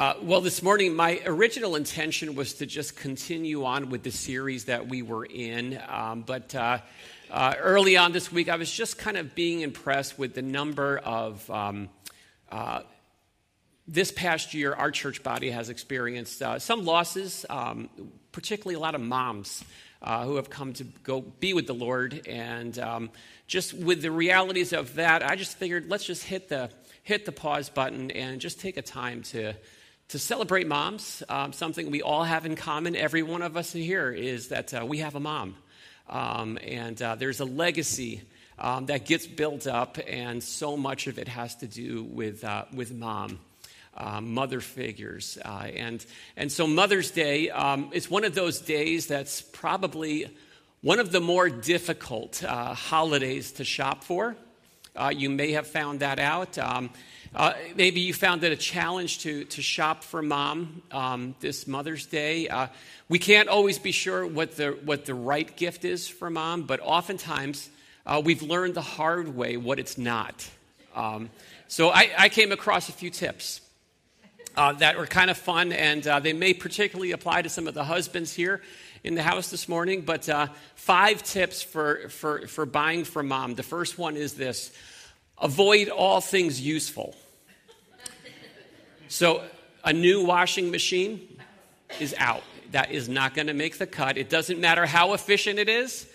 Uh, well, this morning, my original intention was to just continue on with the series that we were in. Um, but uh, uh, early on this week, I was just kind of being impressed with the number of. Um, uh, this past year, our church body has experienced uh, some losses, um, particularly a lot of moms who have come to go be with the Lord. And um, just with the realities of that, I just figured let's just hit the hit the pause button and just take a time to to celebrate moms. Um, something we all have in common, every one of us here, is that uh, we have a mom. Um, and uh, there's a legacy um, that gets built up, and so much of it has to do with, uh, with mom. Uh, mother figures. Uh, and, and so, Mother's Day um, is one of those days that's probably one of the more difficult uh, holidays to shop for. You may have found that out. Um, uh, maybe you found it a challenge to, to shop for mom um, this Mother's Day. Uh, we can't always be sure what the, what the right gift is for mom, but oftentimes uh, we've learned the hard way what it's not. Um, so I, I, came across a few tips uh, that were kind of fun, and uh, they may particularly apply to some of the husbands here in the house this morning. But uh, five tips for, for, for buying for mom. The first one is this avoid all things useful. So, a new washing machine is out. That is not going to make the cut. It doesn't matter how efficient it is.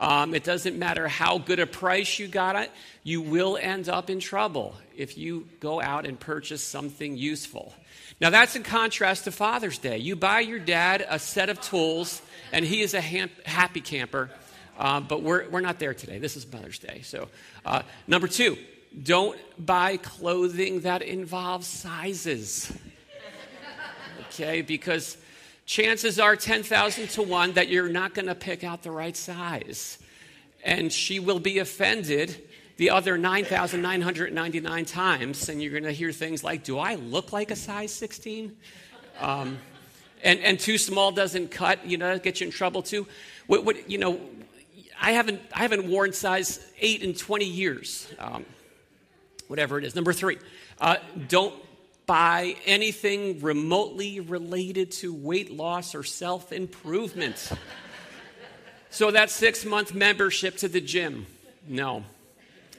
Um, it doesn't matter how good a price you got it. You will end up in trouble if you go out and purchase something useful. Now, that's in contrast to Father's Day. You buy your dad a set of tools, and he is a happy camper. Uh, but we're, we're not there today. This is Mother's Day. So, uh, number two, don't buy clothing that involves sizes. Okay, because chances are 10,000 to 1 that you're not going to pick out the right size. And she will be offended the other 9,999 times, and you're going to hear things like, Do I look like a size 16? Um, and, and too small doesn't cut, you know, get you in trouble too. What, what, you know, I haven't, I haven't worn size 8 in 20 years. Um, whatever it is. Number three, uh, don't buy anything remotely related to weight loss or self improvement. so, that six month membership to the gym, no,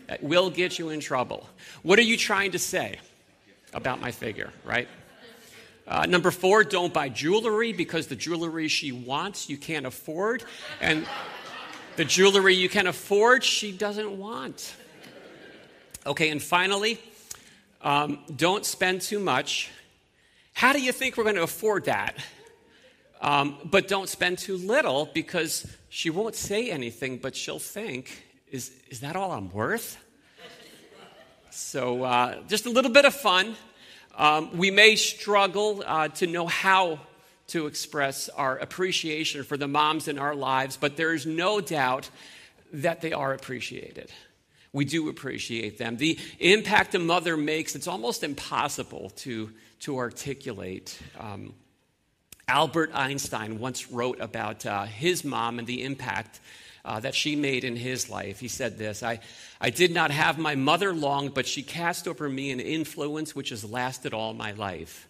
it will get you in trouble. What are you trying to say about my figure, right? Uh, number four, don't buy jewelry because the jewelry she wants you can't afford, and the jewelry you can afford she doesn't want. Okay, and finally, um, don't spend too much. How do you think we're going to afford that? Um, but don't spend too little because she won't say anything, but she'll think, is, is that all I'm worth? So, uh, just a little bit of fun. Um, we may struggle uh, to know how to express our appreciation for the moms in our lives, but there is no doubt that they are appreciated we do appreciate them. The impact a mother makes, it's almost impossible to, to articulate. Um, Albert Einstein once wrote about uh, his mom and the impact uh, that she made in his life. He said this I, I did not have my mother long, but she cast over me an influence which has lasted all my life.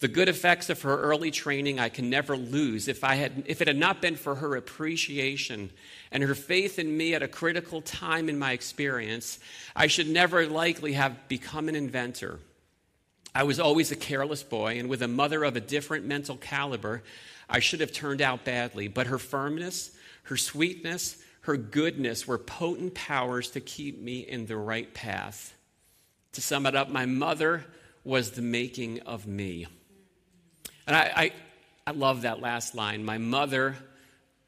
The good effects of her early training I can never lose. If, I had, if it had not been for her appreciation and her faith in me at a critical time in my experience, I should never likely have become an inventor. I was always a careless boy, and with a mother of a different mental caliber, I should have turned out badly. But her firmness, her sweetness, her goodness were potent powers to keep me in the right path. To sum it up, my mother was the making of me. And I, I, I love that last line. My mother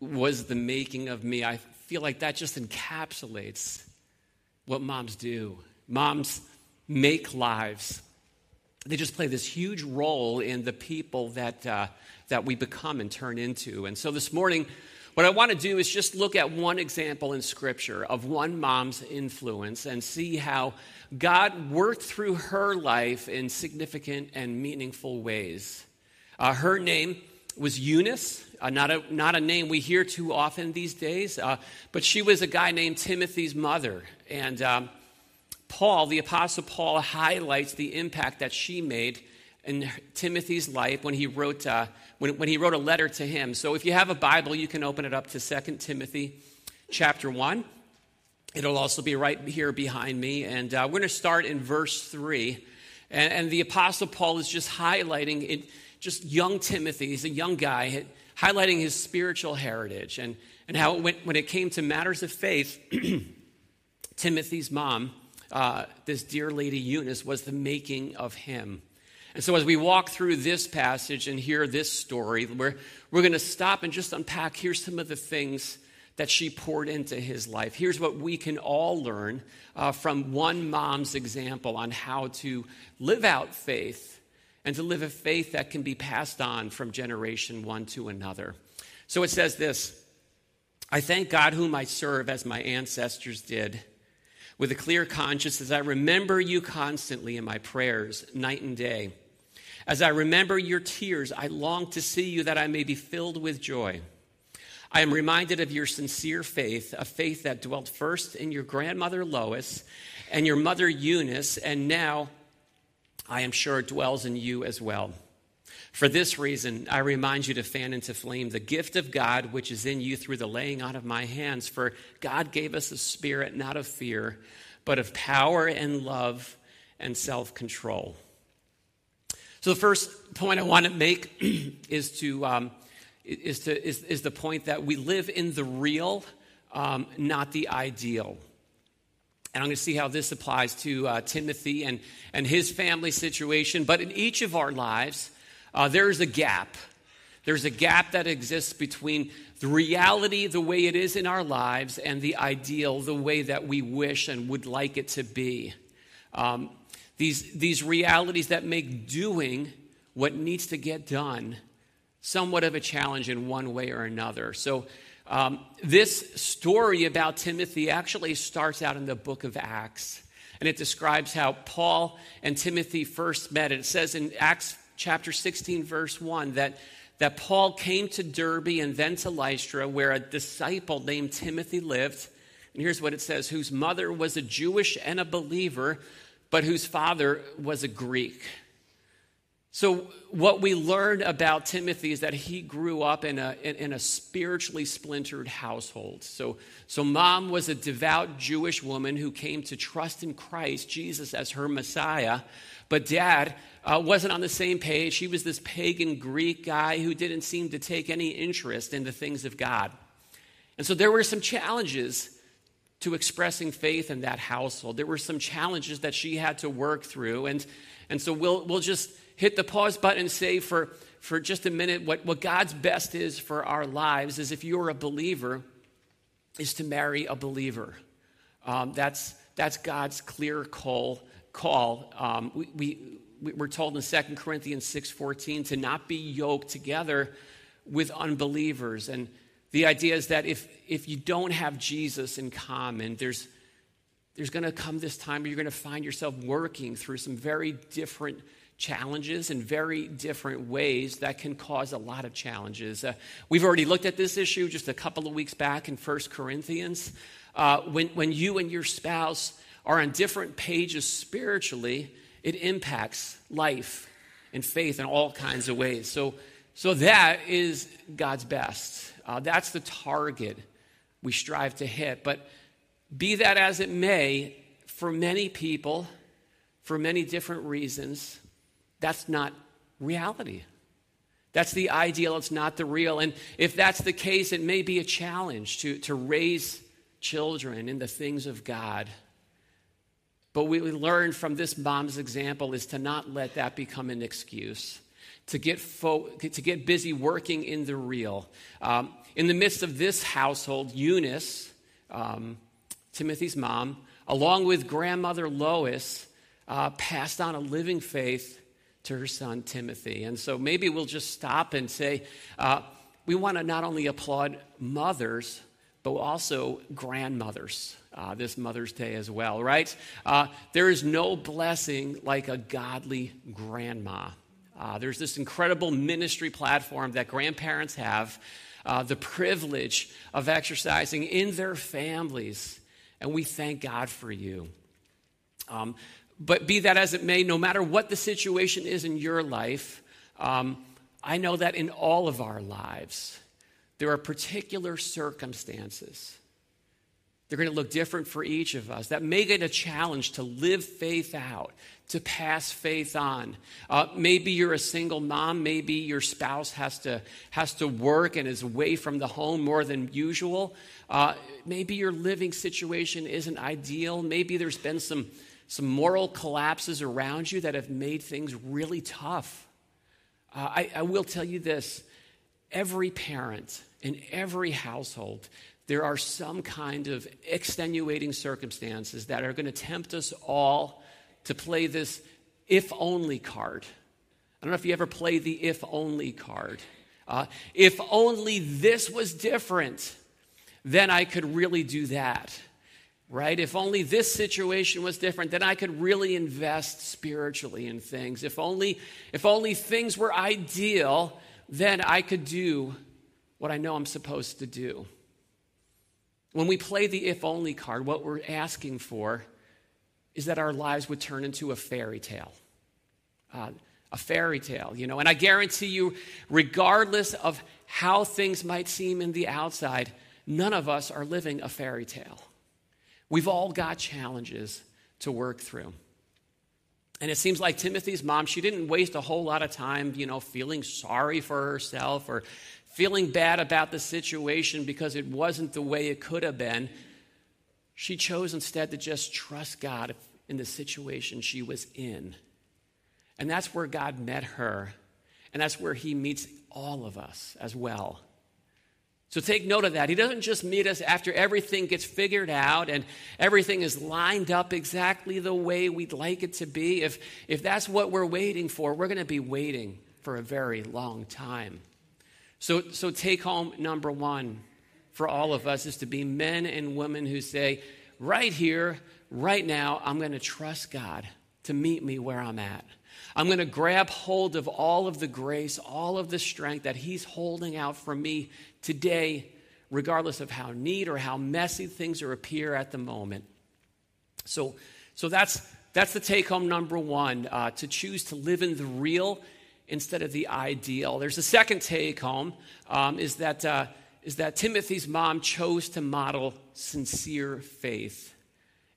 was the making of me. I feel like that just encapsulates what moms do. Moms make lives. They just play this huge role in the people that, uh, that we become and turn into. And so this morning, what I want to do is just look at one example in Scripture of one mom's influence and see how God worked through her life in significant and meaningful ways. Uh, her name was Eunice, uh, not, a, not a name we hear too often these days, uh, but she was a guy named Timothy's mother. And um, Paul, the Apostle Paul, highlights the impact that she made in Timothy's life when he wrote uh, when, when he wrote a letter to him. So if you have a Bible, you can open it up to 2 Timothy chapter 1. It'll also be right here behind me. And uh, we're going to start in verse 3. And, and, the Apostle Paul is just highlighting it, just young Timothy. He's a young guy, highlighting his spiritual heritage and, and how it went, when it came to matters of faith, Timothy's mom, uh, this dear lady Eunice, was the making of him. And so, as we walk through this passage and hear this story, we're, we're going to stop and just unpack. Here's some of the things that she poured into his life. Here's what we can all learn uh, from one mom's example on how to live out faith and to live a faith that can be passed on from generation one to another. So it says this I thank God, whom I serve as my ancestors did with a clear conscience as I remember you constantly in my prayers, night and day. As I remember your tears, I long to see you that I may be filled with joy. I am reminded of your sincere faith, a faith that dwelt first in your grandmother Lois and your mother Eunice, and now I am sure dwells in you as well. For this reason, I remind you to fan into flame the gift of God which is in you through the laying on of my hands. For God gave us a spirit not of fear, but of power and love and self control. So, the first point I want to make is to. Um, is, to, is, is the point that we live in the real, um, not the ideal. And I'm going to see how this applies to uh, Timothy and, and his family situation. But in each of our lives, uh, there's a gap. There's a gap that exists between the reality, the way it is in our lives, and the ideal, the way that we wish and would like it to be. Um, these, these realities that make doing what needs to get done somewhat of a challenge in one way or another. So, um, this story about Timothy actually starts out in the book of Acts. And it describes how Paul and Timothy first met. It says in Acts chapter 16, verse 1, that, that Paul came to Derbe and then to Lystra, where a disciple named Timothy lived. And here's what it says whose mother was a Jewish and a believer, but whose father was a Greek. So, what we learned about Timothy is that he grew up in a, in, in, a spiritually splintered household. So, so, mom was a devout Jewish woman who came to trust in Christ, Jesus, as her Messiah. But dad uh, wasn't on the same page. He was this pagan Greek guy who didn't seem to take any interest in the things of God. And so, there were some challenges to expressing faith in that household. There were some challenges that she had to work through. And, and so, we'll, we'll just hit the pause button and say for, for just a minute what, what God's best is for our lives is if you're a believer, is to marry a believer. Um, that's, that's God's clear call. call. Um, we, we, we're told in 2 Corinthians 6.14 to not be yoked together with unbelievers. And the idea is that if, if you don't have Jesus in common, there's, there's going to come this time where you're going to find yourself working through some very different challenges in very different ways that can cause a lot of challenges. Uh, we've already looked at this issue just a couple of weeks back in 1 Corinthians. Uh, when, when you and your spouse are on different pages spiritually, it impacts life and faith in all kinds of ways. So, so that is God's best. Uh, that's the target we strive to hit. But be that as it may, for many people, for many different reasons, that's not reality. That's the ideal, it's not the real. And if that's the case, it may be a challenge to, to raise children in the things of God. But we learned from this mom's example is to not let that become an excuse, to get, fo- to get busy working in the real. Um, in the midst of this household, Eunice, um, Timothy's mom, along with grandmother Lois, uh, passed on a living faith to her son Timothy. And so maybe we'll just stop and say, uh, we want to not only applaud mothers, but also grandmothers. Uh, this Mother's Day as well, right? Uh, there is no blessing like a godly grandma. Uh, there's this incredible ministry platform that grandparents have, uh, the privilege of exercising in their families, and we thank God for you. Um, but be that as it may, no matter what the situation is in your life, um, I know that in all of our lives, there are particular circumstances. They're going to look different for each of us. That make it a challenge to live faith out, to pass faith on. Uh, maybe you're a single mom. Maybe your spouse has to, has to work and is away from the home more than usual. Uh, maybe your living situation isn't ideal. Maybe there's been some, some moral collapses around you that have made things really tough. Uh, I, I will tell you this every parent in every household, there are some kind of extenuating circumstances that are going to tempt us all to play this if only card. I don't know if you ever play the if only card. Uh, if only this was different, then I could really do that right? If only this situation was different, then I could really invest spiritually in things. If only, if only things were ideal, then I could do what I know I'm supposed to do. When we play the if only card, what we're asking for is that our lives would turn into a fairy tale. Uh, a fairy tale, you know. And I guarantee you, regardless of how things might seem in the outside, none of us are living a fairy tale. We've all got challenges to work through. And it seems like Timothy's mom, she didn't waste a whole lot of time, you know, feeling sorry for herself or feeling bad about the situation because it wasn't the way it could have been. She chose instead to just trust God in the situation she was in. And that's where God met her. And that's where he meets all of us as well. So take note of that. He doesn't just meet us after everything gets figured out and everything is lined up exactly the way we'd like it to be. If, if that's what we're waiting for, we're going to be waiting for a very long time. So, so take home number one for all of us is to be men and women who say, right here, right now, I'm going to trust God to meet me where I'm at. I'm going to grab hold of all of the grace, all of the strength that He's holding out for me today, regardless of how neat or how messy things are appear at the moment. So, so that's, that's the take home number one uh, to choose to live in the real instead of the ideal. There's a second take home um, is, that, uh, is that Timothy's mom chose to model sincere faith.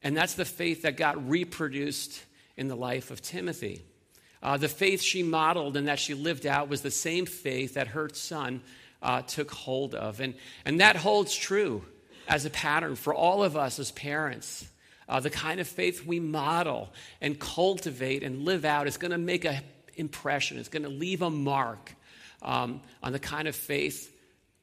And that's the faith that got reproduced in the life of Timothy. Uh, the faith she modeled and that she lived out was the same faith that her son uh, took hold of. And, and that holds true as a pattern for all of us as parents. Uh, the kind of faith we model and cultivate and live out is going to make an impression, it's going to leave a mark um, on the kind of faith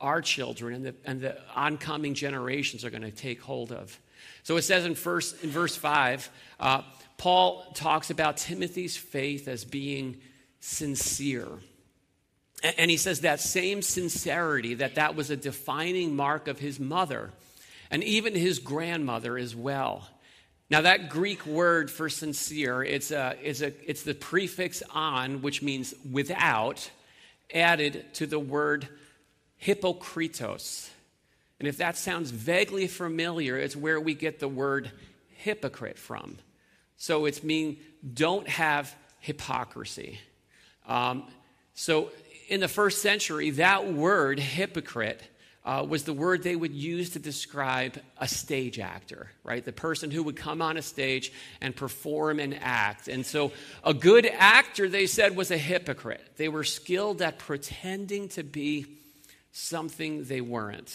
our children and the, and the oncoming generations are going to take hold of. So it says in, first, in verse 5, uh, Paul talks about Timothy's faith as being sincere. And he says that same sincerity, that that was a defining mark of his mother and even his grandmother as well. Now, that Greek word for sincere, it's, a, it's, a, it's the prefix on, which means without, added to the word hypokritos. And if that sounds vaguely familiar, it's where we get the word hypocrite from. So it's mean don't have hypocrisy. Um, so in the first century, that word, hypocrite, uh, was the word they would use to describe a stage actor, right? The person who would come on a stage and perform and act. And so a good actor, they said, was a hypocrite. They were skilled at pretending to be something they weren't.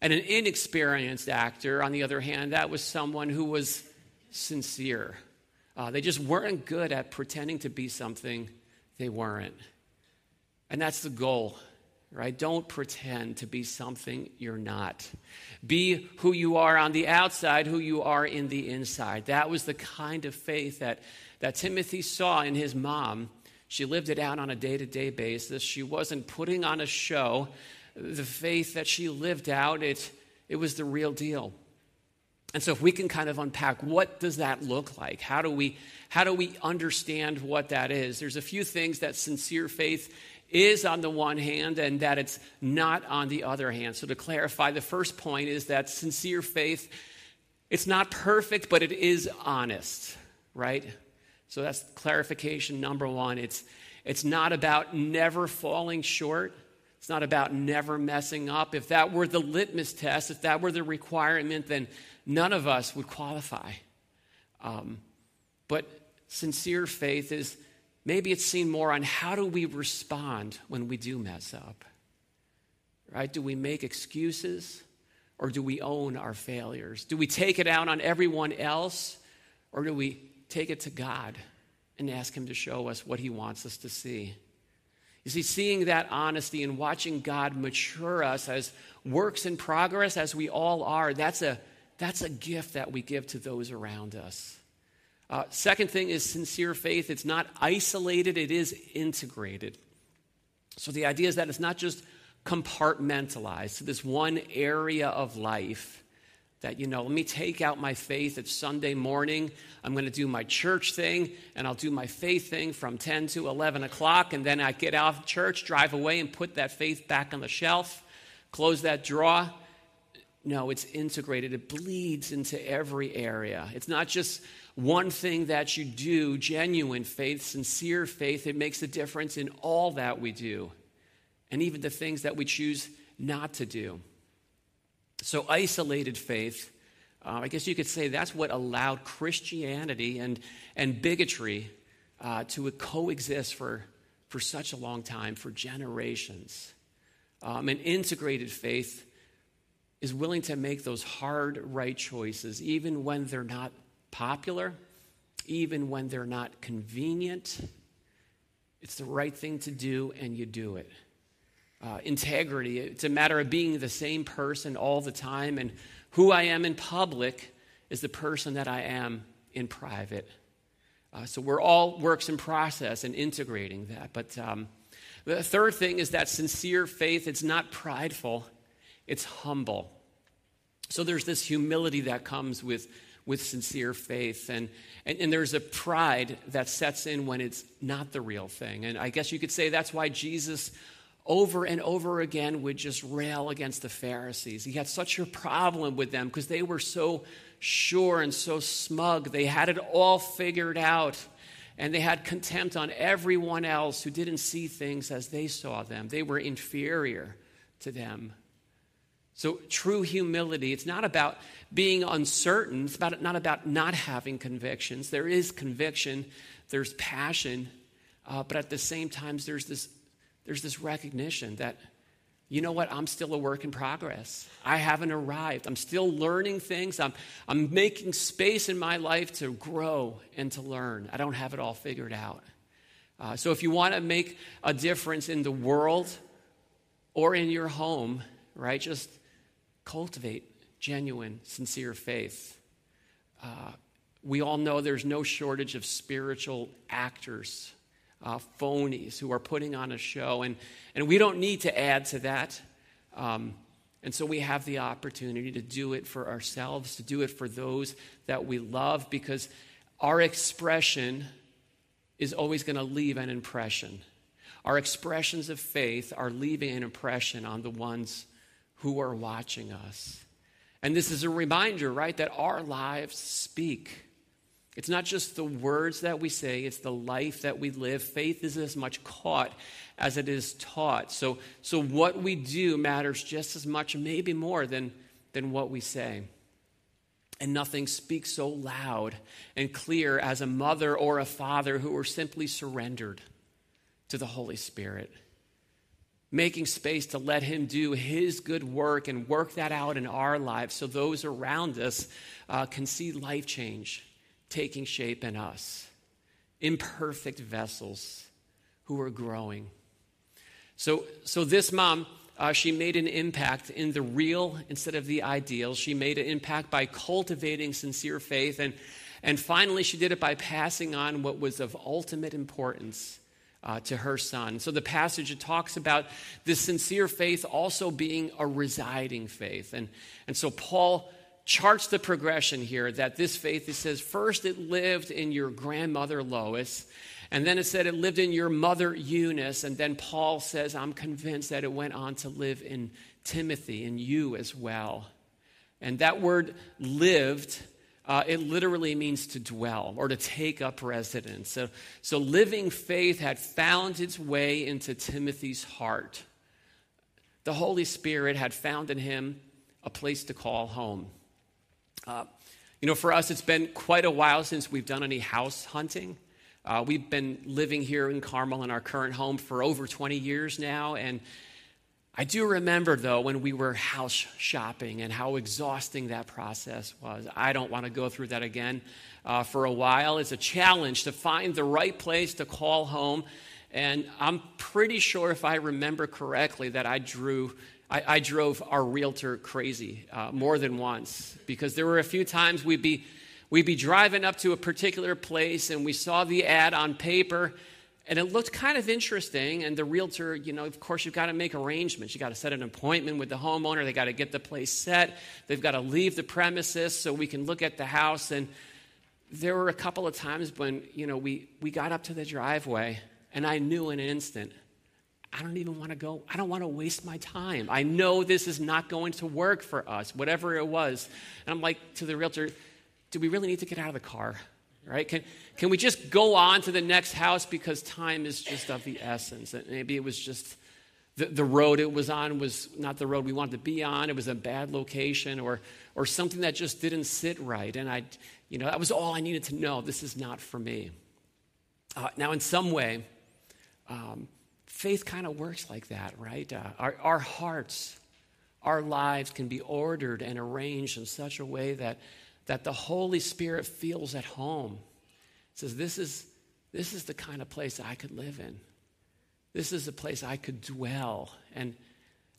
And an inexperienced actor, on the other hand, that was someone who was sincere. Uh, they just weren't good at pretending to be something they weren't. And that's the goal, right? Don't pretend to be something you're not. Be who you are on the outside, who you are in the inside. That was the kind of faith that, that Timothy saw in his mom. She lived it out on a day to day basis. She wasn't putting on a show. The faith that she lived out, it, it was the real deal. And so if we can kind of unpack what does that look like? How do we how do we understand what that is? There's a few things that sincere faith is on the one hand and that it's not on the other hand. So to clarify, the first point is that sincere faith, it's not perfect, but it is honest. right? So that's clarification number one. It's, it's not about never falling short. It's not about never messing up. If that were the litmus test, if that were the requirement, then none of us would qualify. Um, but sincere faith is maybe it's seen more on how do we respond when we do mess up. Right? Do we make excuses or do we own our failures? Do we take it out on everyone else or do we take it to God and ask Him to show us what He wants us to see? You see, seeing that honesty and watching God mature us as works in progress, as we all are, that's a, that's a gift that we give to those around us. Uh, second thing is sincere faith. It's not isolated, it is integrated. So the idea is that it's not just compartmentalized to this one area of life that, you know, let me take out my faith. It's Sunday morning. I'm going to do my church thing, and I'll do my faith thing from 10 to 11 o'clock. And then I get out of church, drive away, and put that faith back on the shelf, close that drawer. No, it's integrated. It bleeds into every area. It's not just one thing that you do, genuine faith, sincere faith. It makes a difference in all that we do, and even the things that we choose not to do. So, isolated faith, uh, I guess you could say that's what allowed Christianity and, and bigotry uh, to coexist for, for such a long time, for generations. Um, an integrated faith is willing to make those hard, right choices, even when they're not popular, even when they're not convenient. It's the right thing to do, and you do it uh, integrity. It's a matter of being the same person all the time, and who I am in public is the person that I am in private. Uh, so we're all works in process and integrating that. But um, the third thing is that sincere faith, it's not prideful, it's humble. So there's this humility that comes with, with sincere faith. And, and, and there's a pride that sets in when it's not the real thing. And I guess you could say that's why Jesus over and over again would just rail against the Pharisees. He had such a problem with them because they were so sure and so smug. They had it all figured out. And they had contempt on everyone else who didn't see things as they saw them. They were inferior to them. So, true humility, it's not about being uncertain. It's about, not about not having convictions. There is conviction, there's passion, uh, but at the same time, there's this there's this recognition that, you know what, I'm still a work in progress. I haven't arrived. I'm still learning things. I'm, I'm making space in my life to grow and to learn. I don't have it all figured out. Uh, so if you want to make a difference in the world or in your home, right, just cultivate genuine, sincere faith. Uh, we all know there's no shortage of spiritual actors uh, phonies who are putting on a show. And, and we don't need to add to that. Um, and so we have the opportunity to do it for ourselves, to do it for those that we love, because our expression is always going to leave an impression. Our expressions of faith are leaving an impression on the ones who are watching us. And this is a reminder, right, that our lives speak. It's not just the words that we say, it's the life that we live. Faith is as much caught as it is taught. So, so what we do matters just as much, maybe more, than, than what we say. And nothing speaks so loud and clear as a mother or a father who are simply surrendered to the Holy Spirit. Making space to let Him do His good work and work that out in our lives so those around us uh, can see life change taking shape in us. Imperfect vessels who are growing. So, so this mom, uh, she made an impact in the real instead of the ideal. She made an impact by cultivating sincere faith. And, and finally, she did it by passing on what was of ultimate importance uh, to her son. So the passage it talks about this sincere faith also being a residing faith. And, and so Paul charts the progression here that this faith, it says, first it lived in your grandmother Lois, and then it said it lived in your mother Eunice, and then Paul says, I'm convinced that it went on to live in Timothy and you as well. And that word lived uh, it literally means to dwell or to take up residence. So, so living faith had found its way into Timothy's heart. The Holy Spirit had found in him a place to call home. Uh, you know, for us, it's been quite a while since we've done any house hunting. Uh, we've been living here in Carmel in our current home for over 20 years now, and I do remember, though, when we were house shopping and how exhausting that process was. I don't want to go through that again uh, for a while. It's a challenge to find the right place to call home. And I'm pretty sure, if I remember correctly, that I drew. I, I drove our realtor crazy uh, more than once because there were a few times we'd be, we'd be driving up to a particular place and we saw the ad on paper and it looked kind of interesting. And the realtor, you know, of course, you've got to make arrangements. You've got to set an appointment with the homeowner. They've got to get the place set. They've got to leave the premises so we can look at the house. And there were a couple of times when, you know, we, we got up to the driveway and I knew in an instant, I don't even want to go. I don't want to waste my time. I know this is not going to work for us, whatever it was. And I'm like to the realtor, do we really need to get out of the car? Right? Can, can we just go on to the next house because time is just of the essence? And maybe it was just the, the road it was on was not the road we wanted to be on. It was a bad location or, or something that just didn't sit right. And I, you know, that was all I needed to know. This is not for me. Uh, now, in some way, um, faith kind of works like that, right? Uh, our, our hearts, our lives can be ordered and arranged in such a way that that the Holy Spirit feels at home. It says, this is, this is the kind of place I could live in. This is a place I could dwell. And,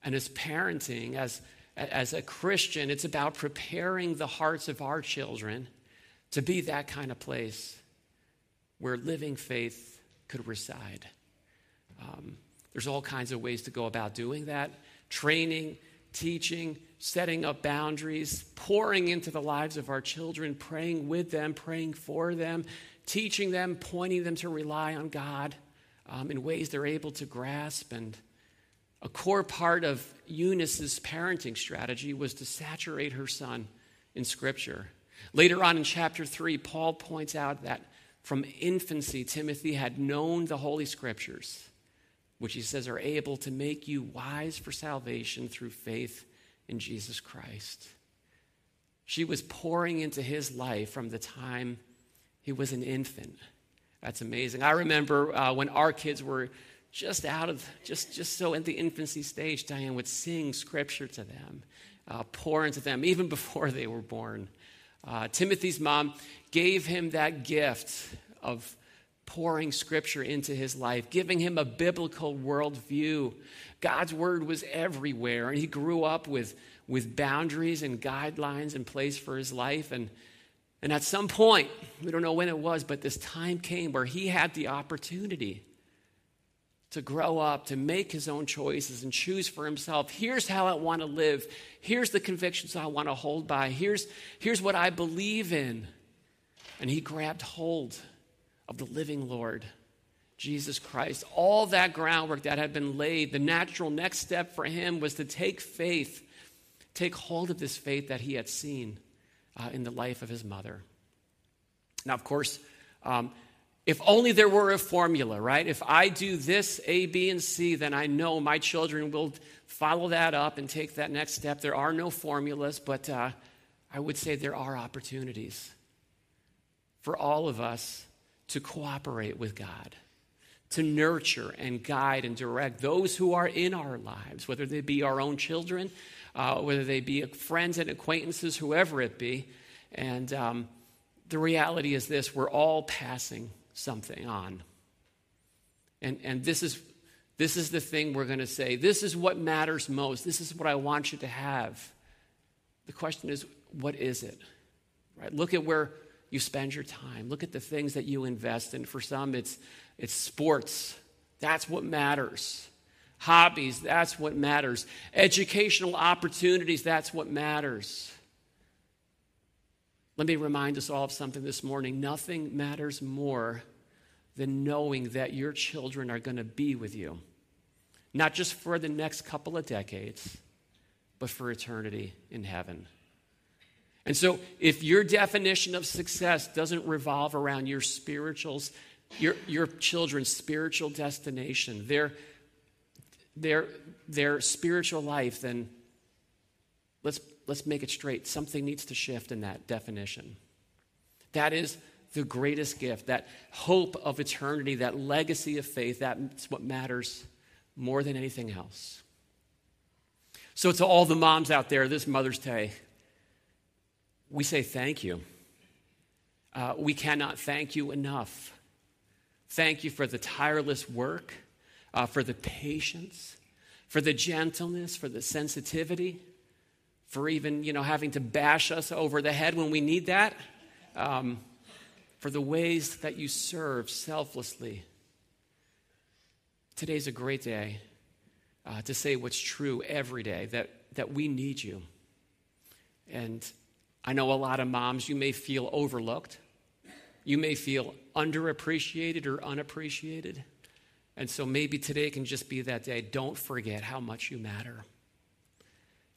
and as parenting, as, as a Christian, it's about preparing the hearts of our children to be that kind of place where living faith could reside. Um, there's all kinds of ways to go about doing that training, teaching, setting up boundaries, pouring into the lives of our children, praying with them, praying for them, teaching them, pointing them to rely on God um, in ways they're able to grasp. And a core part of Eunice's parenting strategy was to saturate her son in Scripture. Later on in chapter 3, Paul points out that from infancy, Timothy had known the Holy Scriptures, which he says are able to make you wise for salvation through faith in Jesus Christ. She was pouring into his life from the time he was an infant. That's amazing. I remember uh, when our kids were just out of, just, just so in the infancy stage, Diane would sing scripture to them, uh, pour into them, even before they were born. Uh, Timothy's mom gave him that gift of pouring scripture into his life, giving him a biblical worldview. God's word was everywhere, and he grew up with, with boundaries and guidelines in place for his life. And, and at some point, we don't know when it was, but this time came where he had the opportunity to grow up, to make his own choices and choose for himself. Here's how I want to live. Here's the convictions I want to hold by. Here's, here's what I believe in. And he grabbed hold of the living Lord, Jesus Christ. All that groundwork that had been laid, the natural next step for him was to take faith, take hold of this faith that he had seen uh, in the life of his mother. Now, of course, um, if only there were a formula, right? If I do this, A, B, and C, then I know my children will follow that up and take that next step. There are no formulas, but uh, I would say there are opportunities for all of us to cooperate with God, to nurture and guide and direct those who are in our lives, whether they be our own children, uh, whether they be friends and acquaintances, whoever it be. And um, the reality is this we're all passing something on. And, and this, is, this is the thing we're going to say. This is what matters most. This is what I want you to have. The question is, what is it? Right? Look at where you spend your time. Look at the things that you invest in. For some, it's, it's sports. That's what matters. Hobbies, that's what matters. Educational opportunities, that's what matters. Let me remind us all of something this morning. Nothing matters more than knowing that your children are going to be with you, not just for the next couple of decades, but for eternity in heaven. And so, if your definition of success doesn't revolve around your spirituals, your, your children's spiritual destination, their, their, their spiritual life, then let's, let's make it straight. Something needs to shift in that definition. That is the greatest gift, that hope of eternity, that legacy of faith, that's what matters more than anything else. So, to all the moms out there, this Mother's Day, we say thank you. Uh, we cannot thank you enough. Thank you for the tireless work, uh, for the patience, for the gentleness, for the sensitivity, for even you know having to bash us over the head when we need that, um, for the ways that you serve selflessly. Today's a great day uh, to say what's true every day that, that we need you. And I know a lot of moms, you may feel overlooked. You may feel underappreciated or unappreciated. And so maybe today can just be that day. Don't forget how much you matter.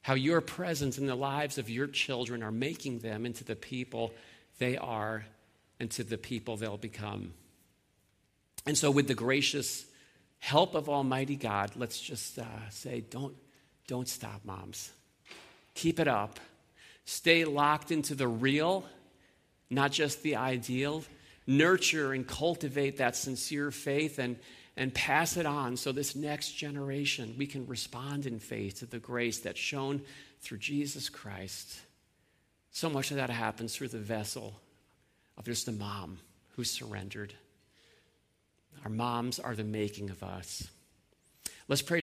How your presence in the lives of your children are making them into the people they are and to the people they'll become. And so, with the gracious help of Almighty God, let's just uh, say, don't, don't stop, moms. Keep it up. Stay locked into the real, not just the ideal. Nurture and cultivate that sincere faith and, and pass it on so this next generation we can respond in faith to the grace that's shown through Jesus Christ. So much of that happens through the vessel of just a mom who surrendered. Our moms are the making of us. Let's pray.